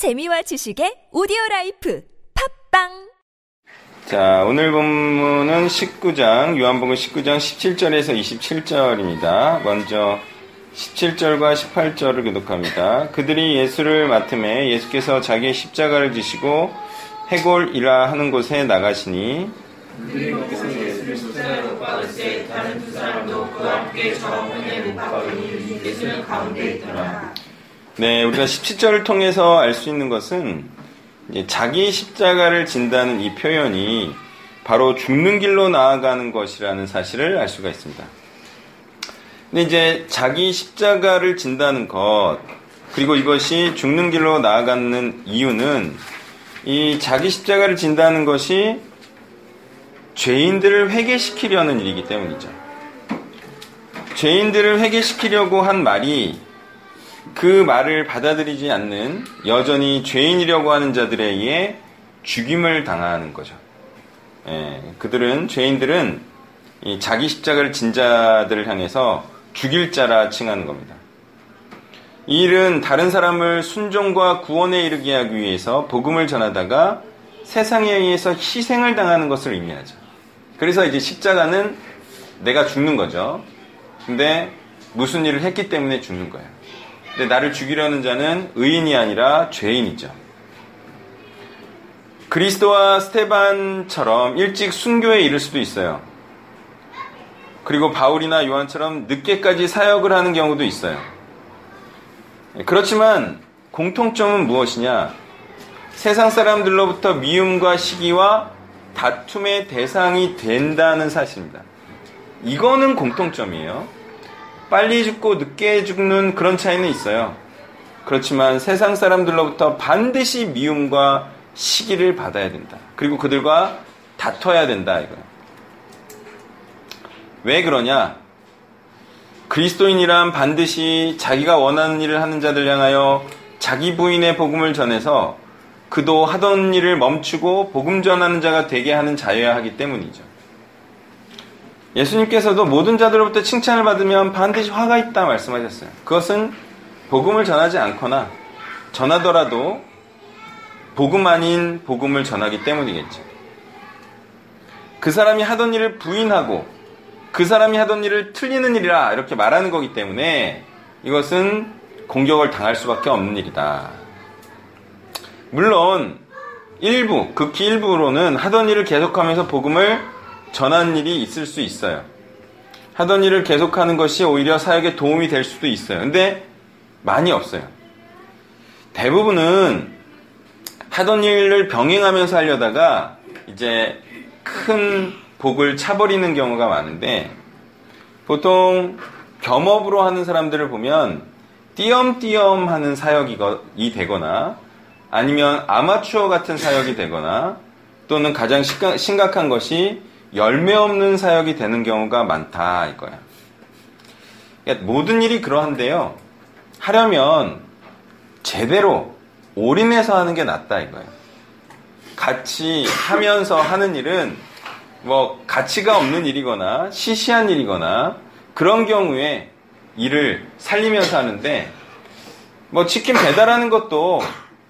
재미와 지식의 오디오 life 팟빵 자, 오늘 본문은 19장, 요한복음 19장 17절에서 27절입니다. 먼저 17절과 18절을 교독합니다. 그들이 예수를 맡으매 예수께서 자기의 십자가를 지시고 해골이라 하는 곳에 나가시니 그들이 거기서 예수를 십자가에 못 박을때 다른 두 사람도 그와 함께 정원에 못 박으니 예수는 가운데 있더라. 네, 우리가 17절을 통해서 알 수 있는 것은 자기 십자가를 진다는 이 표현이 바로 죽는 길로 나아가는 것이라는 사실을 알 수가 있습니다. 근데 이제 자기 십자가를 진다는 것, 그리고 이것이 죽는 길로 나아가는 이유는 이 자기 십자가를 진다는 것이 죄인들을 회개시키려는 일이기 때문이죠. 죄인들을 회개시키려고 한 말이 그 말을 받아들이지 않는 여전히 죄인이려고 하는 자들에 의해 죽임을 당하는 거죠. 예, 그들은 죄인들은 자기 십자가를 진 자들을 향해서 죽일 자라 칭하는 겁니다. 이 일은 다른 사람을 순종과 구원에 이르게 하기 위해서 복음을 전하다가 세상에 의해서 희생을 당하는 것을 의미하죠. 그래서 이제 십자가는 내가 죽는 거죠. 근데 무슨 일을 했기 때문에 죽는 거예요. 근데 나를 죽이려는 자는 의인이 아니라 죄인이죠. 그리스도와 스테반처럼 일찍 순교에 이를 수도 있어요. 그리고 바울이나 요한처럼 늦게까지 사역을 하는 경우도 있어요. 그렇지만 공통점은 무엇이냐? 세상 사람들로부터 미움과 시기와 다툼의 대상이 된다는 사실입니다. 이거는 공통점이에요. 빨리 죽고 늦게 죽는 그런 차이는 있어요. 그렇지만 세상 사람들로부터 반드시 미움과 시기를 받아야 된다. 그리고 그들과 다퉈야 된다. 이거예요. 왜 그러냐? 그리스도인이란 반드시 자기가 원하는 일을 하는 자들 향하여 자기 부인의 복음을 전해서 그도 하던 일을 멈추고 복음 전하는 자가 되게 하는 자여야 하기 때문이죠. 예수님께서도 모든 자들로부터 칭찬을 받으면 반드시 화가 있다 말씀하셨어요. 그것은 복음을 전하지 않거나 전하더라도 복음 아닌 복음을 전하기 때문이겠죠. 그 사람이 하던 일을 부인하고 그 사람이 하던 일을 틀리는 일이라 이렇게 말하는 거기 때문에 이것은 공격을 당할 수밖에 없는 일이다. 물론 일부, 극히 일부로는 하던 일을 계속하면서 복음을 전한 일이 있을 수 있어요. 하던 일을 계속하는 것이 오히려 사역에 도움이 될 수도 있어요. 근데 많이 없어요. 대부분은 하던 일을 병행하면서 하려다가 이제 큰 복을 차버리는 경우가 많은데 보통 겸업으로 하는 사람들을 보면 띄엄띄엄 하는 사역이 되거나 아니면 아마추어 같은 사역이 되거나 또는 가장 심각한 것이 열매 없는 사역이 되는 경우가 많다 이거야. 그러니까 모든 일이 그러한데요. 하려면 제대로 올인해서 하는 게 낫다 이거예요. 같이 하면서 하는 일은 뭐 가치가 없는 일이거나 시시한 일이거나 그런 경우에 일을 살리면서 하는데 뭐 치킨 배달하는 것도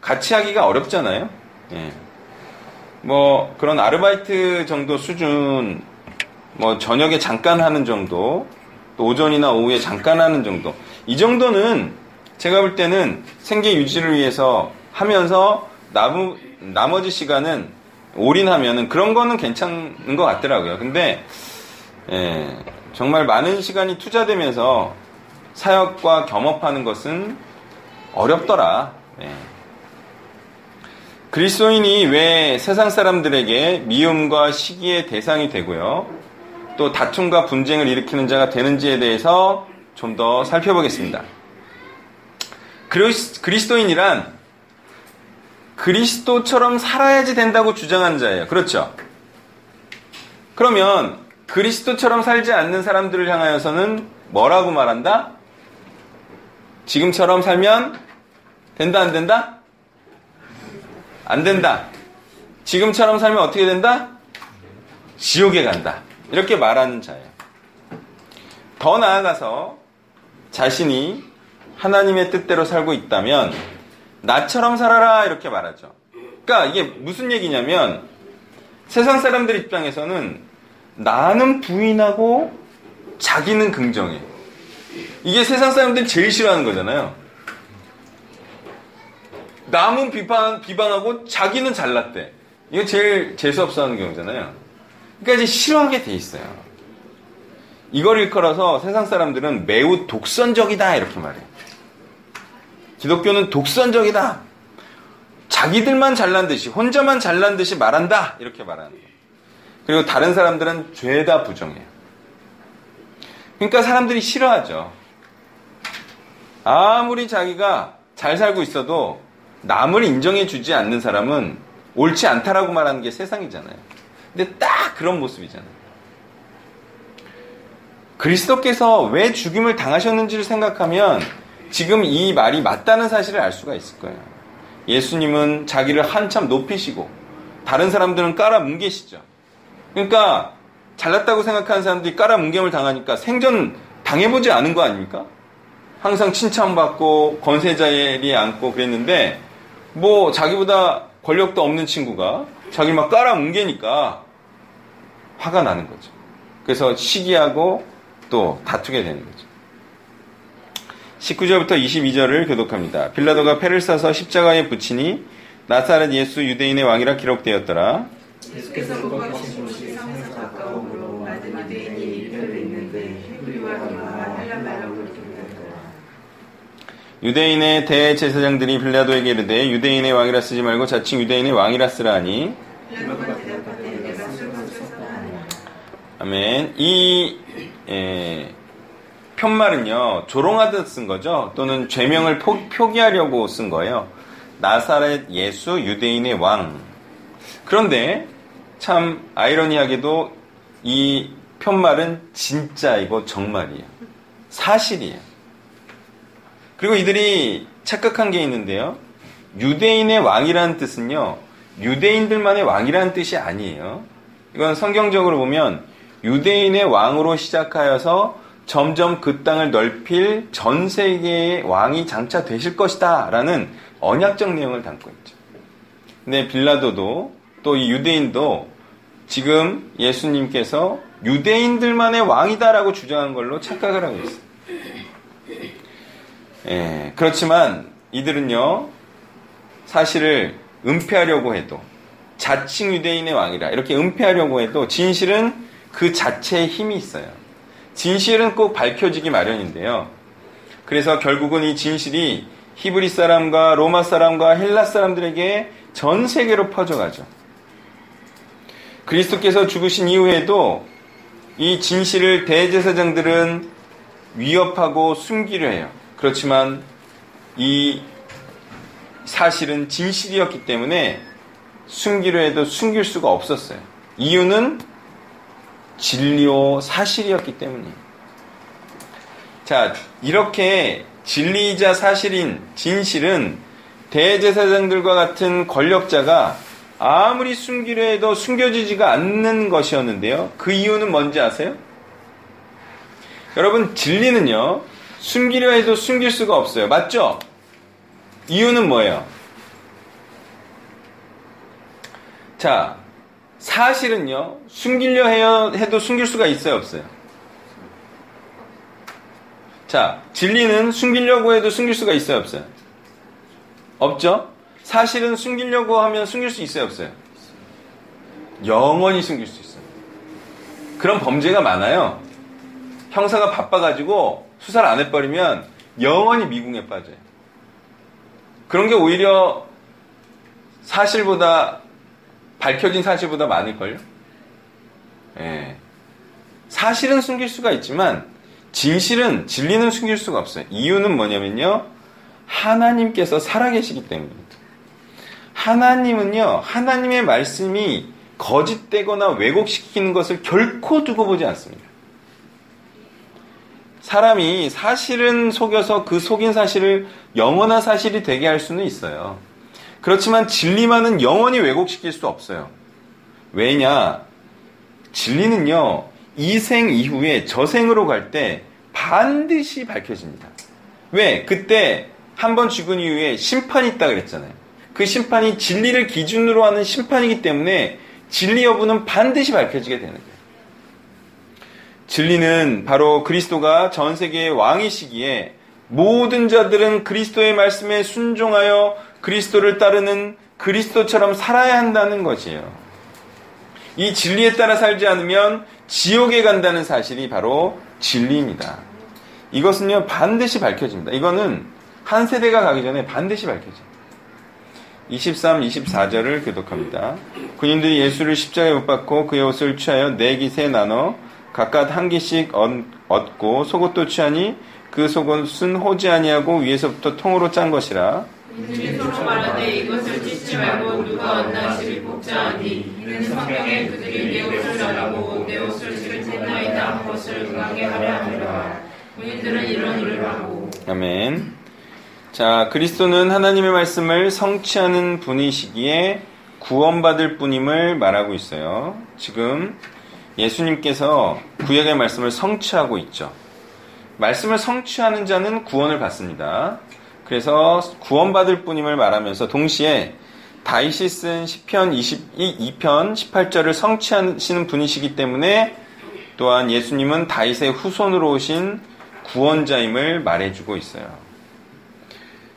같이 하기가 어렵잖아요. 예. 뭐 그런 아르바이트 정도 수준 뭐 저녁에 잠깐 하는 정도 또 오전이나 오후에 잠깐 하는 정도 이 정도는 제가 볼 때는 생계 유지를 위해서 하면서 나무, 나머지 시간은 올인하면은 그런 거는 괜찮은 것 같더라고요. 근데 예, 정말 많은 시간이 투자되면서 사역과 겸업하는 것은 어렵더라. 예. 그리스도인이 왜 세상 사람들에게 미움과 시기의 대상이 되고요. 또 다툼과 분쟁을 일으키는 자가 되는지에 대해서 좀 더 살펴보겠습니다. 그리스도인이란 그리스도처럼 살아야지 된다고 주장하는 자예요. 그렇죠? 그러면 그리스도처럼 살지 않는 사람들을 향하여서는 뭐라고 말한다? 지금처럼 살면 된다, 안 된다? 안 된다. 지금처럼 살면 어떻게 된다? 지옥에 간다. 이렇게 말하는 자예요. 더 나아가서 자신이 하나님의 뜻대로 살고 있다면 나처럼 살아라 이렇게 말하죠. 그러니까 이게 무슨 얘기냐면 세상 사람들 입장에서는 나는 부인하고 자기는 긍정해. 이게 세상 사람들이 제일 싫어하는 거잖아요. 남은 비판, 비방하고 자기는 잘났대. 이거 제일 재수없어 하는 경우잖아요. 그러니까 이제 싫어하게 돼 있어요. 이걸 일컬어서 세상 사람들은 매우 독선적이다 이렇게 말해요. 기독교는 독선적이다. 자기들만 잘난 듯이 혼자만 잘난 듯이 말한다 이렇게 말하는 거예요. 그리고 다른 사람들은 죄다 부정해요. 그러니까 사람들이 싫어하죠. 아무리 자기가 잘 살고 있어도 남을 인정해 주지 않는 사람은 옳지 않다라고 말하는 게 세상이잖아요. 근데 딱 그런 모습이잖아요. 그리스도께서 왜 죽임을 당하셨는지를 생각하면 지금 이 말이 맞다는 사실을 알 수가 있을 거예요. 예수님은 자기를 한참 높이시고 다른 사람들은 깔아 뭉개시죠. 그러니까 잘났다고 생각하는 사람들이 깔아 뭉개을 당하니까 생전 당해보지 않은 거 아닙니까? 항상 칭찬받고 권세자리 앉고 그랬는데 뭐 자기보다 권력도 없는 친구가 자기 막 깔아 뭉개니까 화가 나는 거죠. 그래서 시기하고 또 다투게 되는 거죠. 19절부터 22절을 교독합니다. 빌라도가 패를 싸서 십자가에 붙이니 나사렛 예수 유대인의 왕이라 기록되었더라. 예수께서 거하신 곳이 상에서 가까움으로 많은 유대인이 이편에 있는데 히브리와 기브와 헬란 말로 유대인의 대제사장들이 빌라도에게 이르되 유대인의 왕이라 쓰지 말고 자칭 유대인의 왕이라 쓰라 하니 아멘. 이 에, 편말은요 조롱하듯 쓴 거죠. 또는 죄명을 포, 표기하려고 쓴 거예요. 나사렛 예수 유대인의 왕. 그런데 참 아이러니하게도 이 편말은 진짜이고 정말이에요. 사실이에요. 그리고 이들이 착각한 게 있는데요. 유대인의 왕이라는 뜻은요. 유대인들만의 왕이라는 뜻이 아니에요. 이건 성경적으로 보면 유대인의 왕으로 시작하여서 점점 그 땅을 넓힐 전 세계의 왕이 장차 되실 것이다 라는 언약적 내용을 담고 있죠. 근데 빌라도도 또 이 유대인도 지금 예수님께서 유대인들만의 왕이다라고 주장한 걸로 착각을 하고 있어요. 예, 그렇지만 이들은요, 사실을 은폐하려고 해도, 자칭 유대인의 왕이라 이렇게 은폐하려고 해도 진실은 그 자체에 힘이 있어요. 진실은 꼭 밝혀지기 마련인데요. 그래서 결국은 이 진실이 히브리 사람과 로마 사람과 헬라 사람들에게 전 세계로 퍼져가죠. 그리스도께서 죽으신 이후에도 이 진실을 대제사장들은 위협하고 숨기려 해요. 그렇지만 이 사실은 진실이었기 때문에 숨기려 해도 숨길 수가 없었어요. 이유는 진리요 사실이었기 때문이에요. 자, 이렇게 진리이자 사실인 진실은 대제사장들과 같은 권력자가 아무리 숨기려 해도 숨겨지지가 않는 것이었는데요. 그 이유는 뭔지 아세요? 여러분, 진리는요, 숨기려 해도 숨길 수가 없어요. 맞죠? 이유는 뭐예요? 자, 사실은요, 숨기려 해도 숨길 수가 있어요, 없어요? 자, 진리는 숨기려고 해도 숨길 수가 있어요, 없어요? 없죠? 사실은 숨기려고 하면 숨길 수 있어요, 없어요? 영원히 숨길 수 있어요. 그런 범죄가 많아요. 형사가 바빠가지고 수사를 안 해버리면 영원히 미궁에 빠져요. 그런 게 오히려 사실보다 밝혀진 사실보다 많을걸요? 예. 사실은 숨길 수가 있지만 진실은 진리는 숨길 수가 없어요. 이유는 뭐냐면요. 하나님께서 살아계시기 때문입니다. 하나님은요. 하나님의 말씀이 거짓되거나 왜곡시키는 것을 결코 두고 보지 않습니다. 사람이 사실은 속여서 그 속인 사실을 영원한 사실이 되게 할 수는 있어요. 그렇지만 진리만은 영원히 왜곡시킬 수 없어요. 왜냐? 진리는요, 이 생 이후에 저생으로 갈 때 반드시 밝혀집니다. 왜? 그때 한 번 죽은 이후에 심판이 있다 그랬잖아요. 그 심판이 진리를 기준으로 하는 심판이기 때문에 진리 여부는 반드시 밝혀지게 되는 거예요. 진리는 바로 그리스도가 전 세계의 왕이시기에 모든 자들은 그리스도의 말씀에 순종하여 그리스도를 따르는 그리스도처럼 살아야 한다는 것이에요. 이 진리에 따라 살지 않으면 지옥에 간다는 사실이 바로 진리입니다. 이것은요, 반드시 밝혀집니다. 이거는 한 세대가 가기 전에 반드시 밝혀져요. 23, 24절을 교독합니다. 군인들이 예수를 십자가에 못 박고 그의 옷을 취하여 네 깃에 나눠 각각 한 개씩 얻고 속옷도 취하니 그 속옷은 호지 아니하고 위에서부터 통으로 짠 것이라. 서로 말하되 이것을 찢지 말고 누가 얻나 시를 뽑자 하니 이는 성경에 그들이 내 옷을 나누고 내 옷을 지를 텐나이다 것을 응하게 하려 함이라. 군인들은 이런 일을 하고 아멘. 자, 그리스도는 하나님의 말씀을 성취하는 분이시기에 구원받을 뿐임을 말하고 있어요. 지금 예수님께서 구약의 말씀을 성취하고 있죠. 말씀을 성취하는 자는 구원을 받습니다. 그래서 구원받을 뿐임을 말하면서 동시에 다윗이 쓴 시편 22편 18절을 성취하시는 분이시기 때문에 또한 예수님은 다윗의 후손으로 오신 구원자임을 말해주고 있어요.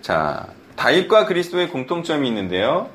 자, 다윗과 그리스도의 공통점이 있는데요.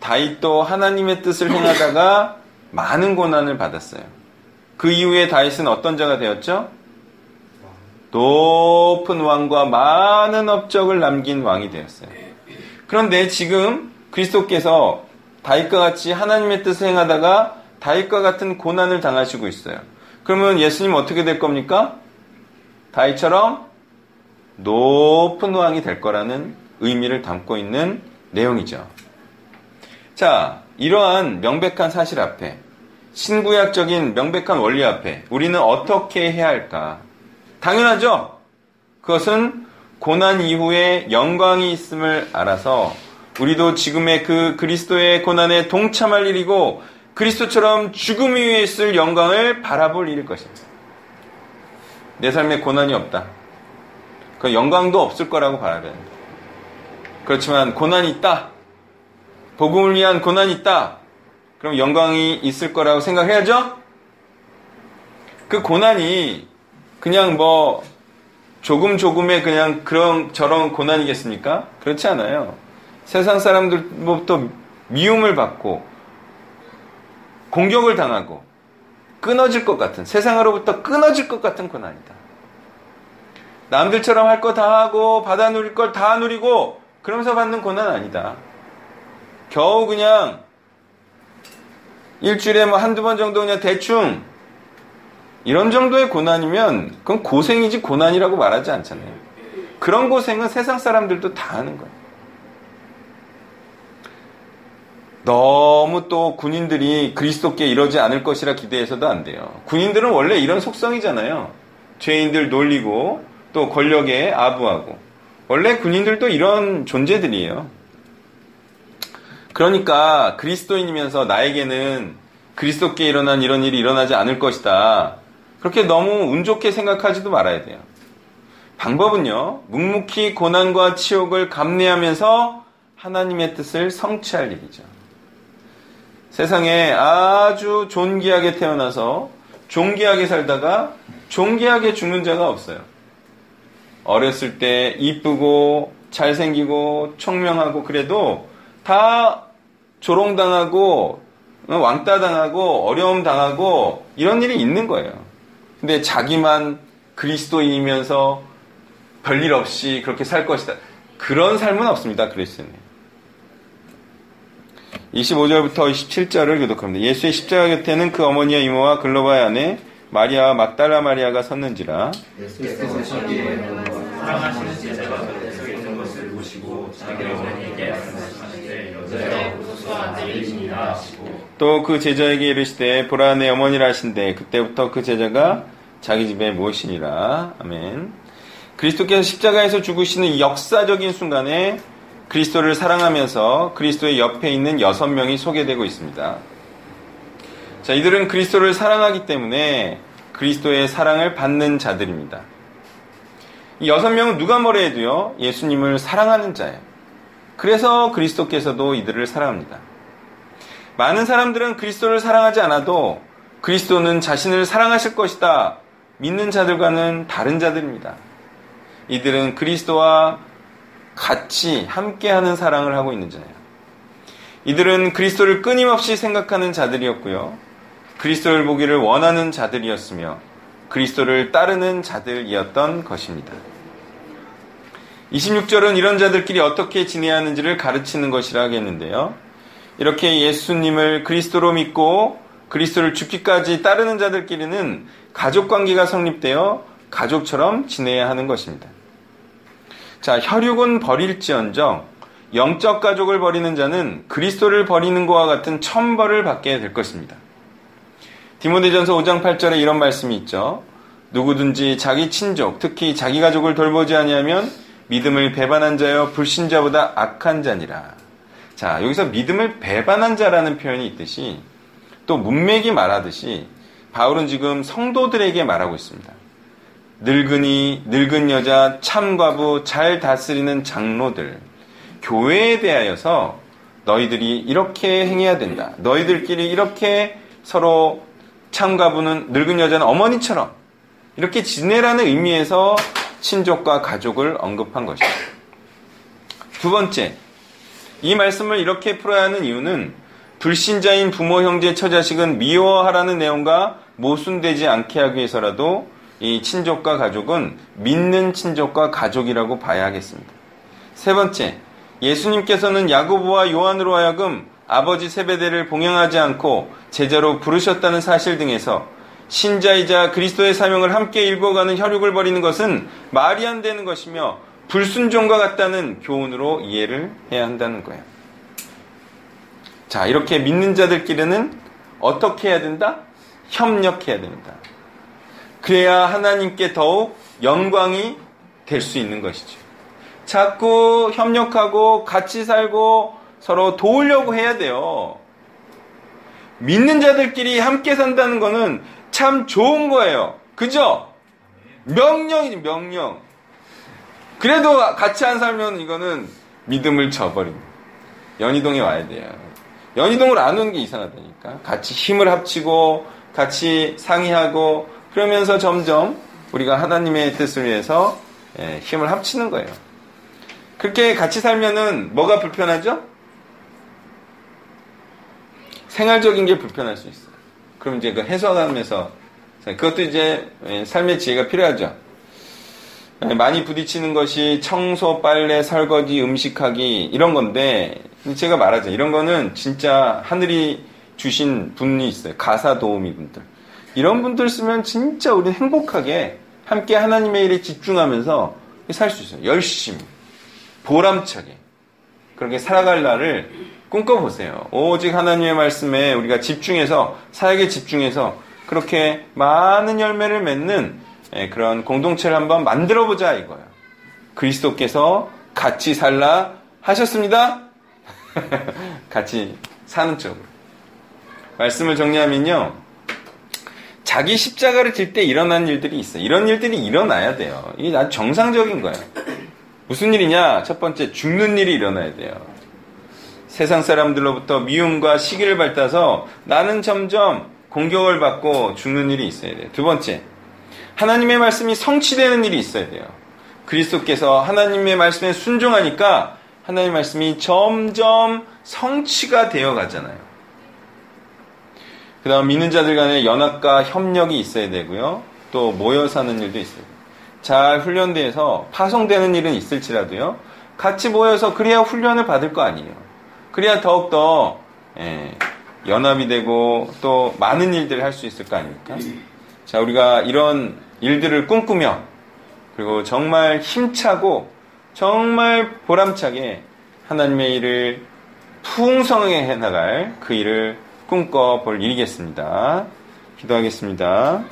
다윗도 하나님의 뜻을 행하다가 많은 고난을 받았어요. 그 이후에 다윗은 어떤 자가 되었죠? 높은 왕과 많은 업적을 남긴 왕이 되었어요. 그런데 지금 그리스도께서 다윗과 같이 하나님의 뜻을 행하다가 다윗과 같은 고난을 당하시고 있어요. 그러면 예수님 어떻게 될 겁니까? 다윗처럼 높은 왕이 될 거라는 의미를 담고 있는 내용이죠. 자, 이러한 명백한 사실 앞에 신구약적인 명백한 원리 앞에 우리는 어떻게 해야 할까? 당연하죠. 그것은 고난 이후에 영광이 있음을 알아서 우리도 지금의 그 그리스도의 고난에 동참할 일이고 그리스도처럼 죽음 위에 있을 영광을 바라볼 일일 것입니다. 내 삶에 고난이 없다. 그 영광도 없을 거라고 봐야 됩니다. 그렇지만 고난이 있다. 복음을 위한 고난이 있다. 그럼 영광이 있을 거라고 생각해야죠? 그 고난이 그냥 뭐 조금 조금의 그냥 그런 저런 고난이겠습니까? 그렇지 않아요. 세상 사람들부터 미움을 받고 공격을 당하고 끊어질 것 같은 세상으로부터 끊어질 것 같은 고난이다. 남들처럼 할 거 다 하고 받아 누릴 걸 다 누리고 그러면서 받는 고난 아니다. 겨우 그냥 일주일에 뭐 한두 번 정도 그냥 대충 이런 정도의 고난이면 그건 고생이지 고난이라고 말하지 않잖아요. 그런 고생은 세상 사람들도 다 하는 거예요. 너무 또 군인들이 그리스도께 이러지 않을 것이라 기대해서도 안 돼요. 군인들은 원래 이런 속성이잖아요. 죄인들 놀리고 또 권력에 아부하고. 원래 군인들도 이런 존재들이에요. 그러니까 그리스도인이면서 나에게는 그리스도께 일어난 이런 일이 일어나지 않을 것이다. 그렇게 너무 운 좋게 생각하지도 말아야 돼요. 방법은요, 묵묵히 고난과 치욕을 감내하면서 하나님의 뜻을 성취할 일이죠. 세상에 아주 존귀하게 태어나서 존귀하게 살다가 존귀하게 죽는 자가 없어요. 어렸을 때 이쁘고 잘생기고 총명하고 그래도 다 조롱당하고 왕따 당하고 어려움 당하고 이런 일이 있는 거예요. 근데 자기만 그리스도인이면서 별일 없이 그렇게 살 것이다. 그런 삶은 없습니다. 그리스도는. 25절부터 27절을 교독합니다. 예수의 십자가 곁에는 그 어머니와 이모와 글로바의 아내 마리아와 막달라 마리아가 섰는지라. 예수께서 사랑하시는 제자가 곁에 있는 것을 보시고 자기 어 또 그 제자에게 이르시되 보라 내 어머니라 하신데 그때부터 그 제자가 자기 집에 모시니라. 아멘. 그리스도께서 십자가에서 죽으시는 이 역사적인 순간에 그리스도를 사랑하면서 그리스도의 옆에 있는 여섯 명이 소개되고 있습니다. 자, 이들은 그리스도를 사랑하기 때문에 그리스도의 사랑을 받는 자들입니다. 이 여섯 명은 누가 뭐래 해도요, 예수님을 사랑하는 자예요. 그래서 그리스도께서도 이들을 사랑합니다. 많은 사람들은 그리스도를 사랑하지 않아도 그리스도는 자신을 사랑하실 것이다. 믿는 자들과는 다른 자들입니다. 이들은 그리스도와 같이 함께하는 사랑을 하고 있는 자예요. 이들은 그리스도를 끊임없이 생각하는 자들이었고요. 그리스도를 보기를 원하는 자들이었으며 그리스도를 따르는 자들이었던 것입니다. 26절은 이런 자들끼리 어떻게 지내야 하는지를 가르치는 것이라 하겠는데요. 이렇게 예수님을 그리스도로 믿고 그리스도를 죽기까지 따르는 자들끼리는 가족 관계가 성립되어 가족처럼 지내야 하는 것입니다. 자, 혈육은 버릴지언정 영적 가족을 버리는 자는 그리스도를 버리는 것과 같은 천벌을 받게 될 것입니다. 디모데전서 5장 8절에 이런 말씀이 있죠. 누구든지 자기 친족, 특히 자기 가족을 돌보지 아니하면 믿음을 배반한 자여 불신자보다 악한 자니라. 자, 여기서 믿음을 배반한 자라는 표현이 있듯이 또 문맥이 말하듯이 바울은 지금 성도들에게 말하고 있습니다. 늙은이, 늙은 여자, 참과부, 잘 다스리는 장로들, 교회에 대하여서 너희들이 이렇게 행해야 된다. 너희들끼리 이렇게 서로 참과부는 늙은 여자는 어머니처럼 이렇게 지내라는 의미에서 친족과 가족을 언급한 것입니다. 두 번째, 이 말씀을 이렇게 풀어야 하는 이유는 불신자인 부모, 형제, 처자식은 미워하라는 내용과 모순되지 않게 하기 위해서라도 이 친족과 가족은 믿는 친족과 가족이라고 봐야 하겠습니다. 세 번째, 예수님께서는 야고보와 요한으로 하여금 아버지 세배대를 봉양하지 않고 제자로 부르셨다는 사실 등에서 신자이자 그리스도의 사명을 함께 읽어가는 혈육을 벌이는 것은 말이 안 되는 것이며 불순종과 같다는 교훈으로 이해를 해야 한다는 거예요. 자, 이렇게 믿는 자들끼리는 어떻게 해야 된다? 협력해야 된다. 그래야 하나님께 더욱 영광이 될 수 있는 것이죠. 자꾸 협력하고 같이 살고 서로 도우려고 해야 돼요. 믿는 자들끼리 함께 산다는 거는 참 좋은 거예요. 그죠? 명령이지, 명령. 그래도 같이 안 살면 이거는 믿음을 저버립니다. 연희동에 와야 돼요. 연희동을 안 오는 게 이상하다니까. 같이 힘을 합치고, 같이 상의하고, 그러면서 점점 우리가 하나님의 뜻을 위해서 예, 힘을 합치는 거예요. 그렇게 같이 살면은 뭐가 불편하죠? 생활적인 게 불편할 수 있어요. 그럼 이제 그 해석하면서 그것도 이제 예, 삶의 지혜가 필요하죠. 예, 많이 부딪히는 것이 청소, 빨래, 설거지, 음식하기 이런 건데 제가 말하죠. 이런 거는 진짜 하늘이 주신 분이 있어요. 가사 도우미 분들. 이런 분들 쓰면 진짜 우리 행복하게 함께 하나님의 일에 집중하면서 살 수 있어요. 열심히. 보람차게. 그렇게 살아갈 날을 꿈꿔보세요. 오직 하나님의 말씀에 우리가 집중해서, 사역에 집중해서 그렇게 많은 열매를 맺는 예, 그런 공동체를 한번 만들어 보자 이거예요. 그리스도께서 같이 살라 하셨습니다. 같이 사는 쪽으로. 말씀을 정리하면요. 자기 십자가를 질 때 일어난 일들이 있어요. 이런 일들이 일어나야 돼요. 이게 아주 정상적인 거예요. 무슨 일이냐? 첫 번째, 죽는 일이 일어나야 돼요. 세상 사람들로부터 미움과 시기를 밟아서 나는 점점 공격을 받고 죽는 일이 있어야 돼요. 두 번째, 하나님의 말씀이 성취되는 일이 있어야 돼요. 그리스도께서 하나님의 말씀에 순종하니까 하나님의 말씀이 점점 성취가 되어 가잖아요. 그 다음 믿는 자들 간의 연합과 협력이 있어야 되고요. 또 모여 사는 일도 있어요. 잘 훈련돼서 파송되는 일은 있을지라도요. 같이 모여서 그래야 훈련을 받을 거 아니에요. 그래야 더욱더 예, 연합이 되고 또 많은 일들을 할 수 있을 거 아닙니까? 자, 우리가 이런 일들을 꿈꾸며 그리고 정말 힘차고 정말 보람차게 하나님의 일을 풍성하게 해나갈 그 일을 꿈꿔 볼 일이겠습니다. 기도하겠습니다.